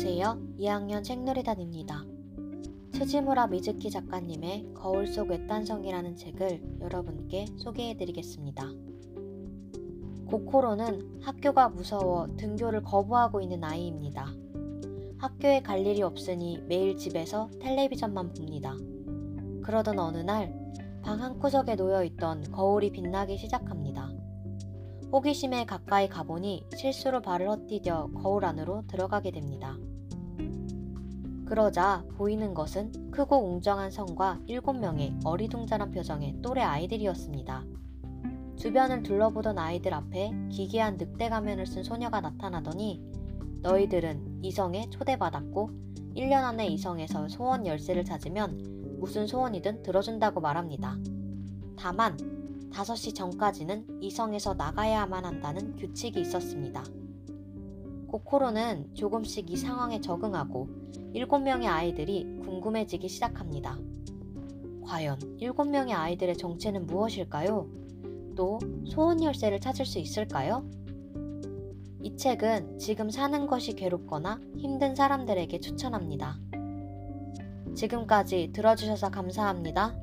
안녕하세요. 2학년 책놀이 다닙니다. 스지무라 미즈키 작가님의 거울 속 외딴성이라는 책을 여러분께 소개해 드리겠습니다. 고코로는 학교가 무서워 등교를 거부하고 있는 아이입니다. 학교에 갈 일이 없으니 매일 집에서 텔레비전만 봅니다. 그러던 어느 날 방 한구석에 놓여 있던 거울이 빛나기 시작합니다. 호기심에 가까이 가보니 실수로 발을 헛디뎌 거울 안으로 들어가게 됩니다. 그러자 보이는 것은 크고 웅장한 성과 7명의 어리둥절한 표정의 또래 아이들이었습니다. 주변을 둘러보던 아이들 앞에 기괴한 늑대 가면을 쓴 소녀가 나타나더니 너희들은 이성에 초대받았고 1년 안에 이성에서 소원 열쇠를 찾으면 무슨 소원이든 들어준다고 말합니다. 다만 5시 전까지는 이성에서 나가야만 한다는 규칙이 있었습니다. 코코로는 조금씩 이 상황에 적응하고 7명의 아이들이 궁금해지기 시작합니다. 과연 7명의 아이들의 정체는 무엇일까요? 또 소원 열쇠를 찾을 수 있을까요? 이 책은 지금 사는 것이 괴롭거나 힘든 사람들에게 추천합니다. 지금까지 들어주셔서 감사합니다.